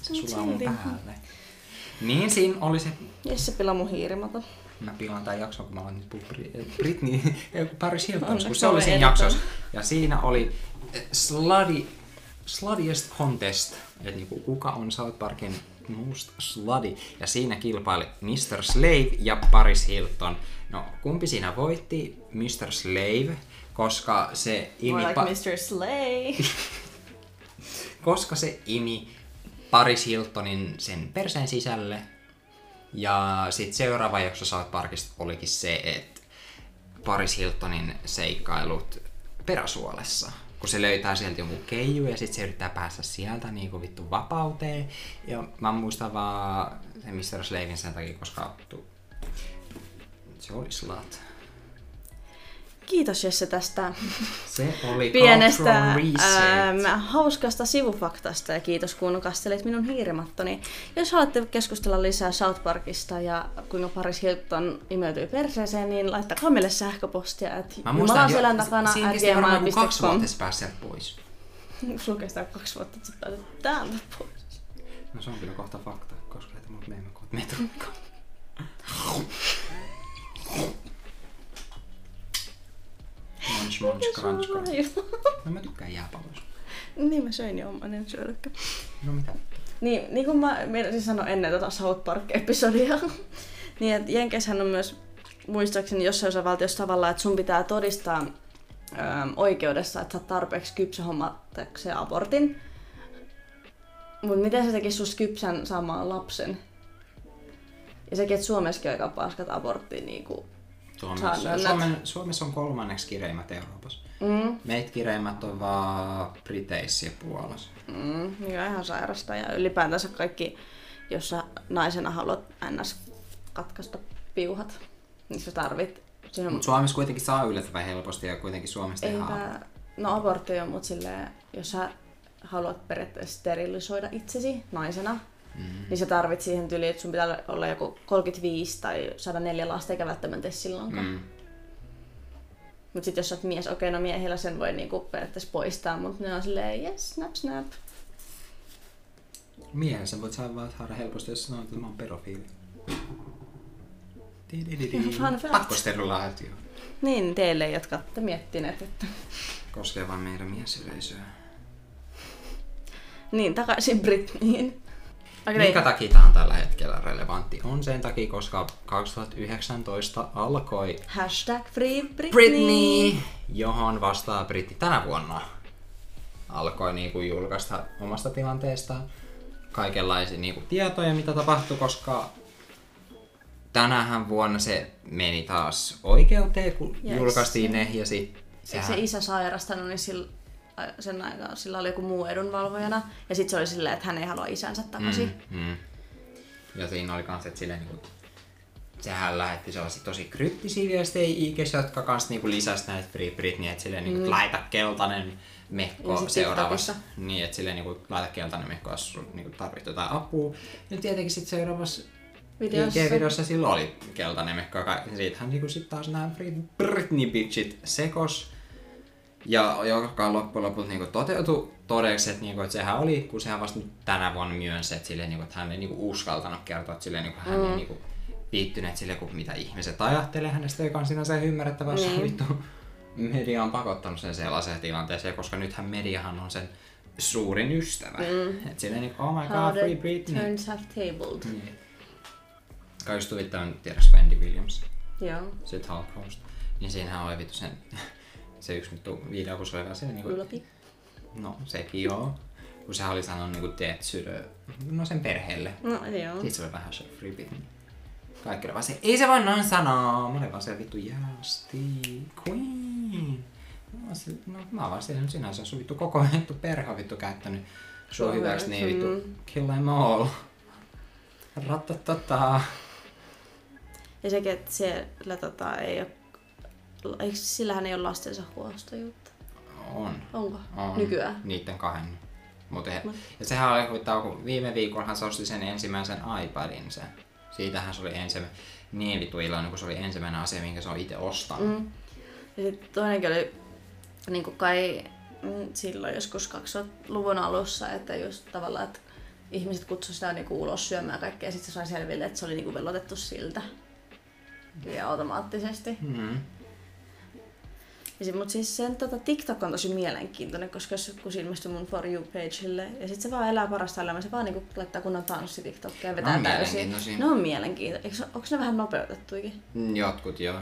Se sulaa mun silti. päälle. Niin siinä oli se... Jesse pilaa mun hiirimaton. Mä pilaan tän jakson, kun mä aloin nyt Bri- Britney, Paris Hilton, kun se oli siinä jaksossa. Ja siinä oli eh, slutty, sluttiest contest, että niinku, kuka on South Parkin most slutty. Ja siinä kilpaili Mr. Slave ja Paris Hilton. No, kumpi siinä voitti? Mr. Slave, koska se imi... More like pa- Mr. Slay. koska se imi Paris Hiltonin sen perseen sisälle. Ja sitten seuraava jakso South Parkista olikin se, että Paris Hiltonin seikkailut peräsuolessa. Kun se löytää sieltä jonkun keiju ja sitten se yrittää päästä sieltä niin kuin vittu vapauteen. Ja mä muistan vaan sen Mr. Slavin sen takia, koska se oli slut. Kiitos Jesse tästä Se oli pienestä ähm, hauskasta sivufaktasta ja kiitos kun kastelit minun hiirimattoni. Jos haluatte keskustella lisää South Parkista ja kuinka Paris Hilton imeytyi perseeseen, niin laittakaa meille sähköpostia, että Mä on jo- takana siinä kesti varmaan joku kaksi vuotta, sieltä pois. Sulla kestää kaksi vuotta, että sä pääset täältä pois. No se on kyllä kohta fakta, koska heitä mut me emme kohta metrokkaan. Munch, munch, crunch, crunch. No mä tykkään jääpalloista. niin mä söin jo oman, en syödäkään. No mitä? Niin, niin kuin mä meinasin sanoa ennen tota South Park-episodia, Niin, että Jenkeissähän on myös muistaakseni jossain osavaltiossa tavallaan, että sun pitää todistaa ö, oikeudessa, että sä oot tarpeeksi kypsä hommatakseen abortin. Mutta miten se teki susta kypsän saamaan lapsen? Ja sekin, että Suomessakin on aika paskat abortti niin kuin Suomessa. Suomen, Suomessa on kolmanneksi kireimmät Euroopassa. Mm, Meitä kireimmät on vaan Briteissä ja Puolassa. mm, on ihan sairasta. Ja ylipäätänsä kaikki, jos sä naisena haluat ns. katkaista piuhat, niin sä tarvit siihen Mutta Suomessa kuitenkin saa yllättävän helposti ja kuitenkin Suomessa tehdään. Eipä, no abortti on, mutta silleen, jos sä haluat periaatteessa sterilisoida itsesi naisena, mm. niin sä tarvit siihen tyyliin, että sun pitää olla joku 35 tai 104 lasta, eikä välttämättä silloinkaan. Mm. Mutta sitten jos sä oot mies, okei, no miehillä sen voi niinku periaatteessa poistaa, mutta ne on silleen, yes, snap, snap. Miehen sä voit saada vaan saada helposti, jos sanoo, että mä oon pedofiili. Pakkosterulaatio. Niin teille, jotka olette miettineet, että... Koskee vain meidän miesyleisöä. Niin, takaisin Britneyin. Okei, Minkä takia tämä on tällä hetkellä relevantti? On sen takia, koska 2019 alkoi Hashtag free Britney. Britney, johon vastaa Britti tänä vuonna. Alkoi niinku julkaista omasta tilanteestaan kaikenlaisia niinku tietoja, mitä tapahtui, koska tänähän vuonna se meni taas oikeuteen, kun Yes. julkaistiin ne, ja sit Eikö se isä sairastanut, niin sillä, sen aikaan sillä oli joku muu edunvalvojana. Ja sitten se oli silleen, että hän ei halua isänsä takaisin. Mm, mm. Ja siinä oli kans, että silleen niinku, sehän lähetti sellaisia tosi kryptisiä viestejä IGs, jotka kans niinku lisäs näitä Free Britney, että silleen niinku, mm. laita keltainen mekko seuraavassa. TikTokissa. Niin, että silleen niinku, laita keltainen mekko, jos sun niinku, tarvitsee jotain apua. Ja tietenkin sit seuraavassa Videossa. IG-videossa sillä oli keltainen mekko. ja ka- Siitähän niinku sit taas nämä Britney bitchit sekos. Ja joka loppujen lopuksi niinku toteutui todeksi, että, niinku, että sehän oli, kun sehän vasta nyt tänä vuonna myönsi, että, silleen, niinku, että hän ei niinku, uskaltanut kertoa, että silleen, niinku, hän Mm. ei niinku, viittyneet sille, kun mitä ihmiset ajattelee hänestä, joka on sinänsä ymmärrettävää, jos Niin. vittu media on pakottanut sen sellaiseen tilanteeseen, koska nythän mediahan on sen suurin ystävä. Mm. Että silleen niinku, oh my How god, Free Britney. turns have tabled. Niin. Kaikista huvittavin, tiedäks Wendy Williams, Joo. sit Hulk Host, niin siinähän oli vittu sen, se yksi vittu video, kun se oli vaan se niinku, Ylpi. no sekin joo, kun se oli sanonut niinku teet sydö, no sen perheelle. No joo. Sitten se oli vähän se Britney. Kaikki oli vaan se, ei se voi noin sanoa. Mä olin vaan se vittu jästi, queen. Mä se, no mä vaan siellä nyt sinänsä sun vittu koko vittu perhe on vittu käyttänyt Sun hyväksi, niin vittu mm. kill them all. Ratatata. Ja sekin, että siellä tota, ei ole... Eikö sillähän ei ole lastensa huostajuutta? On. Onko? on. Nykyään? Niitten kahden. Mut he, Mut- ja sehän oli huvittaa, kun viime viikollahan se osti sen ensimmäisen iPadin se. Siitähän se oli ensimmäinen, niin vittu iloinen, kun se oli ensimmäinen asia, minkä se on itse ostanut. Mm. Ja sitten toinenkin oli niin kuin kai mm, silloin joskus 2000-luvun alussa, että just tavallaan, että ihmiset kutsuivat sitä niin kuin ulos syömään kaikkea, ja sitten se sai selville, että se oli niin kuin velotettu siltä. Ja automaattisesti. Mm. Mutta siis sen tota, TikTok on tosi mielenkiintoinen, koska jos kun se ilmestyi mun For You-pageille, ja sitten se vaan elää parasta elämää, se vaan niinku laittaa kunnon tanssi TikTokia ja vetää on täysin. Ne on mielenkiintoisia. Onko ne vähän nopeutettuikin? Mm, Jotkut joo.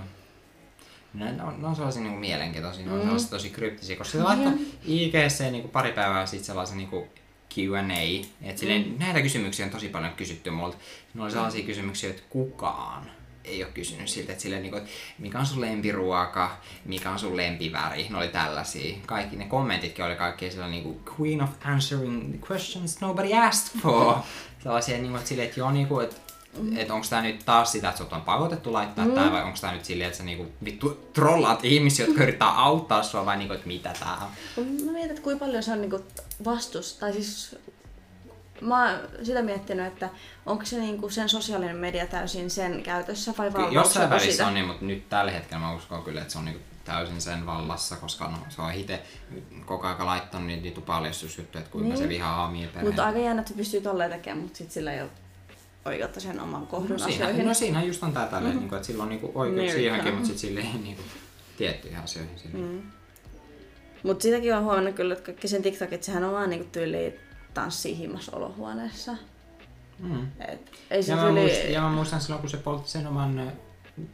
Ne, ne, on, ne on sellaisia niinku mielenkiintoisia, ne on Mm. sellaisia tosi kryptisiä, koska se laittoi IGC niinku pari päivää sitten sellaisen niinku Q&A, että silleen, Mm. näitä kysymyksiä on tosi paljon kysytty multa. Ne oli sellaisia kysymyksiä, että kukaan ei ole kysynyt siltä, että, silleen, niinku, että mikä on sun lempiruoka, mikä on sun lempiväri, ne oli tällaisia. Kaikki ne kommentitkin oli kaikki sillä niinku queen of answering the questions nobody asked for. Sellaisia, niinku, että, silleen, että joo, niinku, että Mm. että onko tää nyt taas sitä, että sut on pakotettu laittaa mm. tää, vai onko tää nyt silleen, että sä niinku vittu trollaat ihmisiä, jotka yrittää auttaa sua, vai niinku, että mitä tää on? Mä mietin, että kuinka paljon se on niinku vastus, tai siis mä oon sitä miettinyt, että onko se niinku sen sosiaalinen media täysin sen käytössä vai valvooko Jossain se välissä sitä? on niin, mutta nyt tällä hetkellä mä uskon kyllä, että se on niinku täysin sen vallassa, koska no, se on itse koko ajan laittanut niitä, niitä paljastusjuttuja, että kuinka Niin. se vihaa aamia perheen. Mutta aika jännä, että se pystyy tolleen tekemään, mutta sit sillä ei ole oikeutta sen oman kohdun no, siinä, asioihin. no siinä just on tää tälleen, mm-hmm. niinku, että sillä on niinku oikeus America. siihenkin, mutta sitten sille ei niinku tiettyihin asioihin. Sille. Mm. Mutta siitäkin on huomannut kyllä, että kaikki sen TikTokit, sehän on vaan niinku tyyliin tanssii olohuoneessa. Mm. Et, ei se Ja, mä yli... muistan, ja mä muistan silloin, kun se poltti sen oman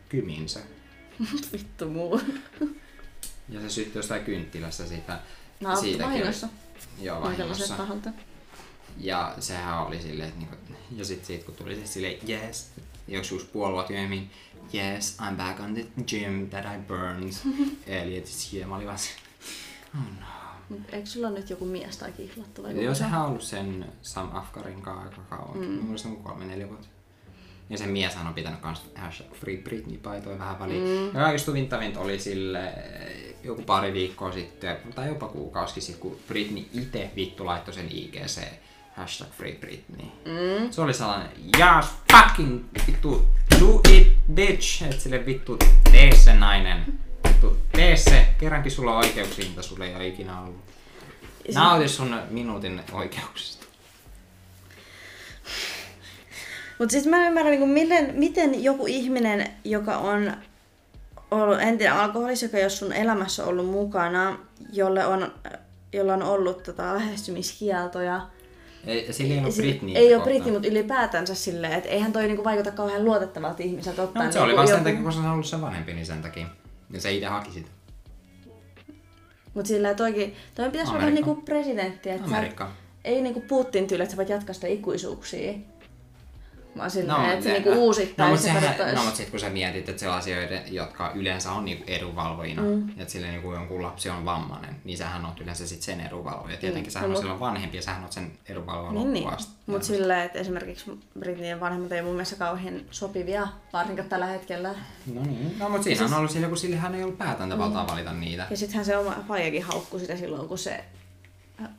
kyminsä. Vittu muu. Ja se syttyi jostain kynttilässä siitä. No, oli- vahingossa. Joo, vahingossa. Ja sehän oli silleen, että niinku, ja sit siitä kun tuli se silleen, yes, joskus puoli vuotta myöhemmin, yes, I'm back on the gym that I burned. Eli että siellä mä olin vaan se, oh no. Mut eikö sulla nyt joku mies tai kihlattu vai Joo, sehän on ollut sen Sam Afkarin kanssa aika kauan. Mm. Muistan kuin kolme, neljä vuotta. Ja sen mieshän on pitänyt kans hashtag Free Britney-paitoja vähän väliin. Mm. Ja kaikista oli sille joku pari viikkoa sitten, tai jopa kuukausi sitten, kun Britney itse vittu laittoi sen IGC hashtag Free Britney. Mm. Se oli sellainen, yes, fucking vittu, do it bitch, et sille vittu, tee se nainen. Vittu, tee se, kerrankin sulla on oikeuksia, mitä sulla ei ole ikinä ollut. Nauti sun minuutin oikeuksista. Mutta sitten mä en ymmärrä, niin miten, miten joku ihminen, joka on ollut entinen alkoholis, joka ei ole sun elämässä ollut mukana, jolle on, jolla on ollut tota, lähestymiskieltoja, Ei, sillä ei ole Si- Britney. Ei ole Britney, mutta ylipäätänsä silleen, että eihän toi niinku vaikuta kauhean luotettavalta ihmiseltä ottaa. No, se niinku oli vaan sen joku- takia, kun se on ollut se vanhempi, niin sen takia. Ja se itse haki sitä. Mut silleen toikin, toi pitäisi olla Amerikka. niinku presidentti, että sä, Amerikka. ei niinku Putin tyyli, että sä voit jatkaa sitä ikuisuuksia. Vaan silleen, No, että se niinku no, uusittaisi mutta se sehän, no, mutta sitten kun sä mietit, että sellaisia, jotka yleensä on niinku edunvalvojina, mm. että sille niinku jonkun lapsi on vammainen, niin sähän on yleensä sit sen edunvalvoja. Tietenkin sähän no, on silloin vanhempi ja sähän on sen edunvalvoja Niin, niin. loppuun asti. Mutta silleen, että esimerkiksi Britneyn vanhemmat ei mun mielestä kauhean sopivia, varsinkaan tällä hetkellä. No niin. No, mutta siinä on ollut sille, kun sille hän ei ollut päätäntävaltaa valita niitä. Ja sittenhän se oma faijakin haukkui sitä silloin, kun se,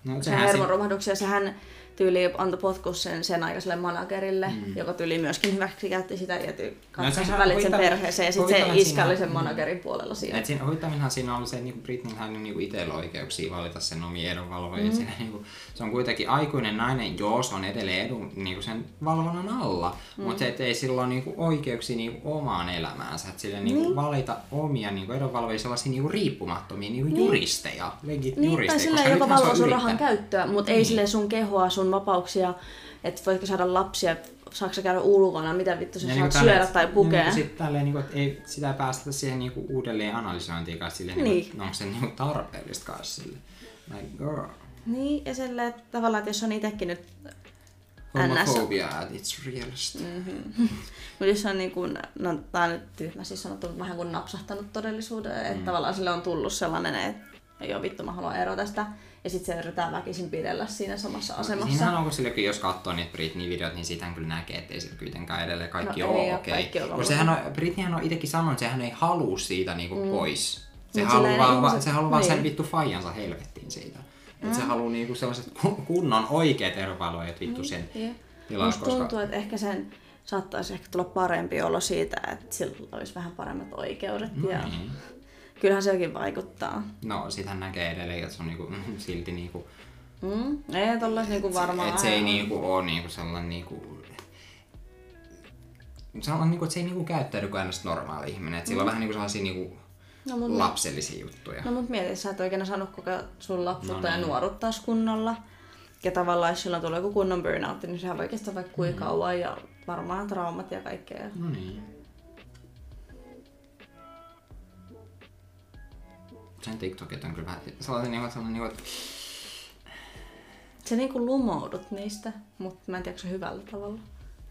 No, se sehän si- hermoromahduksia, sehän tyyli antoi potkut sen, sen aikaiselle managerille, mm. joka tyyli myöskin hyväksi käytti sitä ja ty- katsoi sehän välit sen perheeseen ja sitten se huvittavan iskä siinä- oli sen mm. managerin puolella siinä. Et siinä, huvittavinhan siinä on se, että niinku Britneyhän on niinku itsellä oikeuksia valita sen omia edunvalvojia. Mm. Siinä, niinku, se on kuitenkin aikuinen nainen, joo, se on edelleen edun, niinku sen valvonnan alla, mm. mutta se, ei sillä ole niinku oikeuksia niinku omaan elämäänsä. Et sille niinku Niin. valita omia niinku edunvalvojia sellaisia niinku riippumattomia niinku juristeja, legit Niin, juristeja. tai koska joka valvoo sun rahan käyttöä, mutta ei Niin. sille sun kehoa, sun vapauksia, että voitko saada lapsia, saako sä käydä ulkona, mitä vittu sä Ja saat niinku syödä tai pukea. Niin, sit tälleen, niinku, että ei sitä päästä siihen niinku uudelleen analysointiin kanssa silleen, Niin. niinku, että onko se niinku tarpeellista kanssa sille. Like, girl. Niin, ja silleen, että tavallaan, että jos on itsekin nyt NS. Homophobia at its realist. Mm. Mutta jos on niin kuin, no tää on nyt tyhmä siis sanottu, vähän kuin napsahtanut todellisuuteen, että Mm. tavallaan sille on tullut sellainen, että ei ole vittu, mä haluan erota tästä. Ja sitten se yritetään väkisin pidellä siinä samassa asemassa. Siinähän on, kun sillekin, jos katsoo niitä Britney-videot, niin siitähän kyllä näkee, että ei sillä kuitenkaan edelleen kaikki No ole okei. kaikki Okay. ok. Kun sehän on, Britneyhän on itsekin sanonut, että sehän ei halua siitä niinku mm. pois. Se haluaa vaan, ihmiset- se haluaa vaan sen niin. vittu faijansa helvettiin siitä. Mm. Et se haluaa niinku sellaiset ku- kunnon oikeat erovalojat vittu sen Joo. tilaan, Musta koska... tuntuu, että ehkä sen saattaisi ehkä tulla parempi olo siitä, että sillä olisi vähän paremmat oikeudet. No ja niin. Kyllähän sekin vaikuttaa. No, sit hän näkee edelleen, että se on niinku, silti niinku... Mm? Ei tollas niinku varmaan. Et se ei niinku oo niinku sellainen niinku... Se on niinku, että se ei niinku käyttäydy kuin äänestä normaali ihminen. Et sillä on vähän niinku sellaisia niinku No, mut, lapsellisia juttuja. no mut mieti, sä et oikein saanut koko sun lapsuutta No ja niin. nuoruutta taas kunnolla. Ja tavallaan jos silloin tulee joku kunnon burnout, niin sehän voi kestää vaikka kuinka Mm. kauan ja varmaan traumat ja kaikkea. No niin. Sen TikTokit on kyllä vähän sellainen, niinku, sellainen niinku, että Se niinku lumoudut niistä, mutta mä en tiedä, onko se hyvällä tavalla.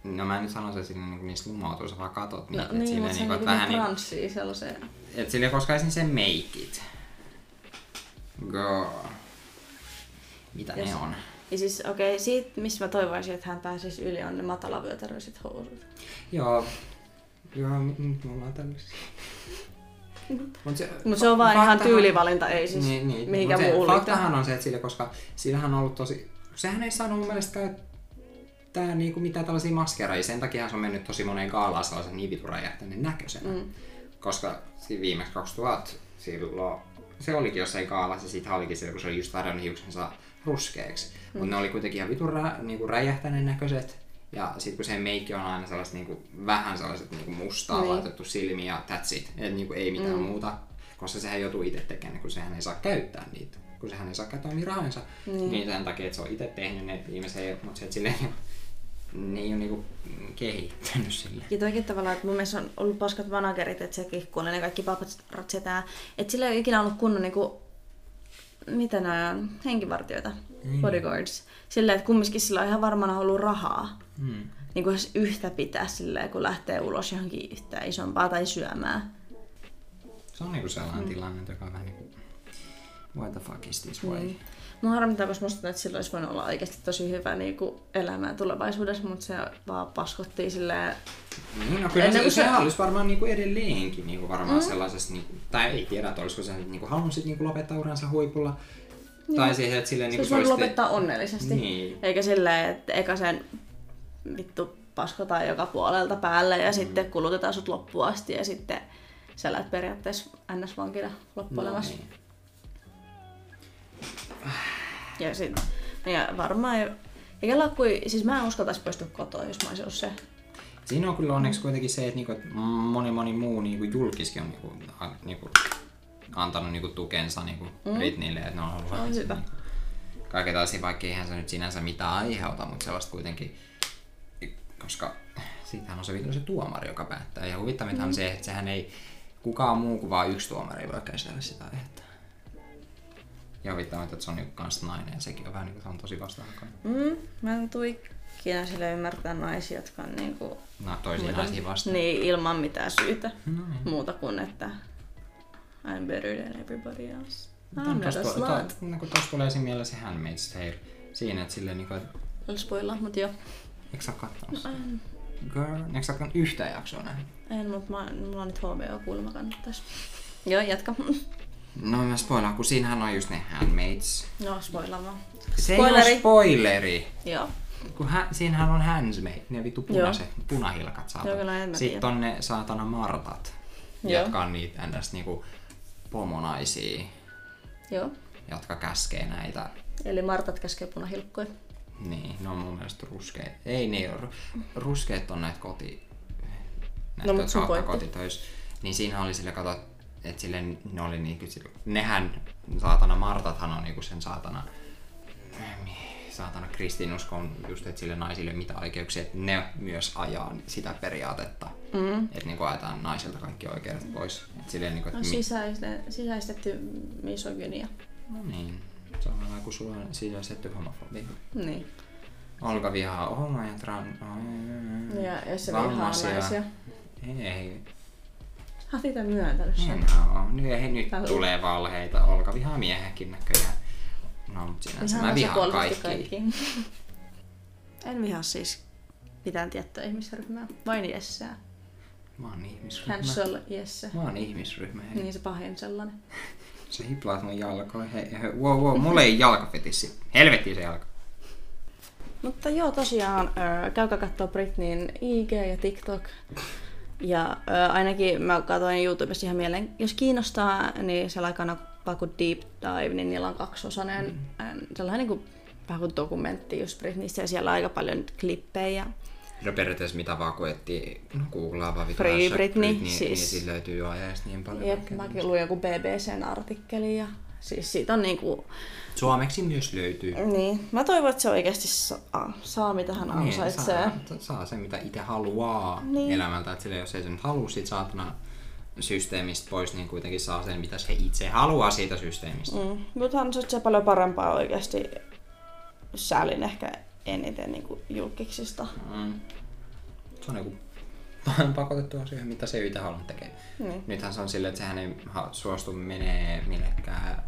No mä en nyt sanoisi, että sillä niinku niistä lumoutuu, sä vaan katot niitä. No niin, silleen mutta se niinku, on että niinku vähän niin niinku, transsii sellaiseen. et sillä koska esim. se make it. Girl. Mitä Jos- ne on? Ja siis okei, okay, siitä missä mä toivoisin, että hän pääsisi yli, on ne matalavyötäröiset housut. Joo. Joo, nyt me ollaan tällaisia. Mut se, Mutta se on vaan ihan tyylivalinta, ei siis niin, niin. mihinkään Mut se muuhun liittyä. Faktahan on se, että sille, koska sillähän on ollut tosi... Sehän ei saanut mun mielestä käyttää niinku mitään tällaisia maskereja. Sen takia se on mennyt tosi moneen gaalaan sellaisen niin vitun räjähtäneen näköisenä. Mm. Koska siinä viimeksi 2000 silloin se olikin jossain gaalassa, ja siitä olikin silloin, kun se oli just värjännyt hiuksensa ruskeaksi. Mm. Mutta ne oli kuitenkin ihan vitun rä, niinku räjähtäneen näköiset. Ja sitten kun se meikki on aina sellaiset niinku, vähän sellaiset niinku mustaa Niin. niin. laitettu silmiä ja that's it. Et niinku ei mitään mm. muuta. Koska sehän joutuu itse tekemään, kun sehän ei saa käyttää niitä. Kun sehän ei saa käyttää omia rahojansa. Niin. niin sen takia, että se on itse tehnyt ne viimeisen, mutta se, että silleen, ne ei ole niinku kehittynyt sille. Ja toikin tavallaan, että mun mielestä on ollut paskat managerit, että se kikkuu ne kaikki paparazzi ja tää. Että sillä ei ole ikinä ollut kunnon niinku, mitä nää on, henkivartijoita, Niin. bodyguards. Silleen, että kumminkin sillä on ihan varmana ollut rahaa. Mm. Niin kuin yhtä pitää silleen, kun lähtee ulos johonkin yhtään isompaa tai syömään. Se on niinku sellainen mm. tilanne, joka on vähän niinku... What the fuck is this way? Mm. Mua harmittaa, koska musta että sillä olisi voinut olla oikeasti tosi hyvä niin kuin elämää tulevaisuudessa, mutta se vaan paskottiin silleen... Niin, no kyllä Ennen se, kuin se, se- olisi varmaan niinku edelleenkin niinku varmaan mm. sellaisessa, niinku, tai ei tiedä, että olisiko se niinku halunnut sit niinku lopettaa uransa huipulla. Tai siihen, että silleen Se niinku olisi voinut te- lopettaa onnellisesti. Niin. Eikä silleen, että eka sen vittu paskotaan joka puolelta päälle ja mm. sitten kulutetaan sut loppuun asti ja sitten sä elät periaatteessa NS-vankina loppuelämässä. niin. Ja, sit, ja varmaan olla kuin, siis mä en uskaltaisi poistua kotoa, jos mä olisin ollut se. Siinä on kyllä onneksi kuitenkin se, että niinku, että moni moni muu niinku julkiskin on niinku, a, niinku, antanut niinku tukensa niinku mm. Britneylle, että ne on ollut vähän sitä. niinku, kaiken tällaisia, vaikka eihän se nyt sinänsä mitään aiheuta, mutta sellaista kuitenkin, koska siitähän on se vittu se tuomari, joka päättää. Ja huvittavinta on se, että sehän ei, kukaan muu kuin vaan yksi tuomari voi käsitellä sitä aihetta. Ja huvittavinta, että se on niinku kans nainen, ja sekin on vähän niinku, se on tosi vastahakoinen. Mm, mä en tuu ikinä sille ymmärtää naisia, jotka on niinku... No, toisiin naisiin vastaan. Niin, ilman mitään syytä. No niin. Muuta kuin, että I'm better than everybody else. I'm Tuossa not a slut. kun tossa tulee siinä mieleen se Handmaid's Tale. Siinä, että silleen niinku, että spoilaa, mut joo. Eikö sä oo kattonut No, en, Girl, eikö sä oo kattonut yhtä jaksoa nähnyt? en mut mä, mulla on nyt HBO kuulemma kannattais. Joo, jatka. No mä spoilaan, kun siinähän on just ne Handmaids. No, spoilaa vaan. Se ei Spoileri. ole spoileri. Joo. Kun hä, siinähän on Handsmaid, ne vitu punaiset, punahilkat saatana. Joo, kyllä en mä Sitten on ne saatana martat, Joo. jotka on niitä ns. Niinku pomonaisia, Joo. jotka käskee näitä Eli Martat käskee punahilkkoja. Niin, ne on mun mielestä ruskeet. Ei ne ole. Ruskeet on näitä koti... Näitä, No, mut jotka sun kotitöissä. Niin siinä oli sille, kato, että sille ne oli niinku, sille- nehän, saatana Martathan on niinku sen saatana, saatana kristinuskon just, että sille naisille mitä oikeuksia, että ne myös ajaa sitä periaatetta. Mm. Että niinku ajetaan naisilta kaikki oikeudet pois. Et silleen niinku, No, että sisäiste, sisäistetty misogynia. no niin, samalla kuin sulla on sisäistetty homofobia. Niin. Olka vihaa homoja ja tran... Ja jos se vihaa naisia. Ei, Olet itse myöntänyt sen. enää oo. Nyt, ei, nyt Täällä- tulee valheita. Olka vihaa miehenkin näköjään. No, mutta sinänsä Ihan mä vihaan puolusti kaikki. en vihaa siis mitään tiettyä ihmisryhmää. Vain Jesseä. Mä oon ihmisryhmä. Cancel Jesse. Mä oon ihmisryhmä. Hei. Niin se pahin sellainen. Se hiplaat mun jalkoihin. Hei, hei, wow, wow, mulla ei jalkafetissi. Helvetti se jalka. Mutta joo, tosiaan käykää katsoa Britneyn IG ja TikTok. Ja ainakin mä katsoin YouTubessa ihan mieleen, jos kiinnostaa, niin siellä aikana kuin Deep Dive, niin niillä on kaksiosainen mm. sellainen niin kuin, vähän kuin dokumentti just Britneystä ja siellä on aika paljon klippejä. No periaatteessa mitä vaan kun etsii, no googlaa vaan Free hashtag Britney, niin, siis- niin sillä löytyy jo ajasta niin paljon. Jep, mäkin luin joku BBCn artikkeli ja siis siitä on niinku, Suomeksi myös löytyy. niin, mä toivon, että se oikeasti saa, saa mitä hän ansaitsee. Niin, saa, saa sen, mitä itse haluaa Niin. elämältä. Että sille, jos ei se nyt halua siitä saatana systeemistä pois, niin kuitenkin saa sen, mitä se itse haluaa siitä systeemistä. Mm. Mm. Mutta hän ansaitsee paljon parempaa oikeasti. Säälin ehkä eniten niinku julkiksista. Mm. Se on niinku pakotettu asia, mitä se ei itse halunnut tekemään. Niin. Nythän se on silleen, että sehän ei suostu menee millekään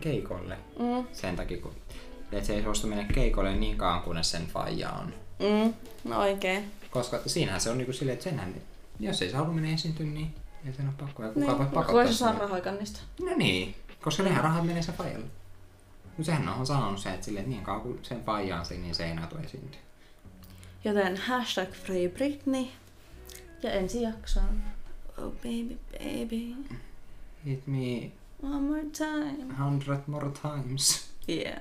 keikolle. Mm. Sen takia, kun että se ei suostu mennä keikolle niin kauan, kunnes sen faija on. Mm. No oikein. Koska siinähän se on niinku silleen, että senhän, jos ei se halua mennä esiintyä, niin ei sen ole pakko. Ja kuka Niin. voi Niin. pakottaa Voisi saa sitä. rahaa kannista. No niin, koska nehän rahat menee sen faijalle. No sehän on sanonut se, että, silleen, niin kauan kun sen faija on siinä, niin se ei enää tule esiintyä. Joten hashtag Free Britney. Ja ensi jaksoon. Oh baby, baby. Hit me One more time. hundred more times. Yeah.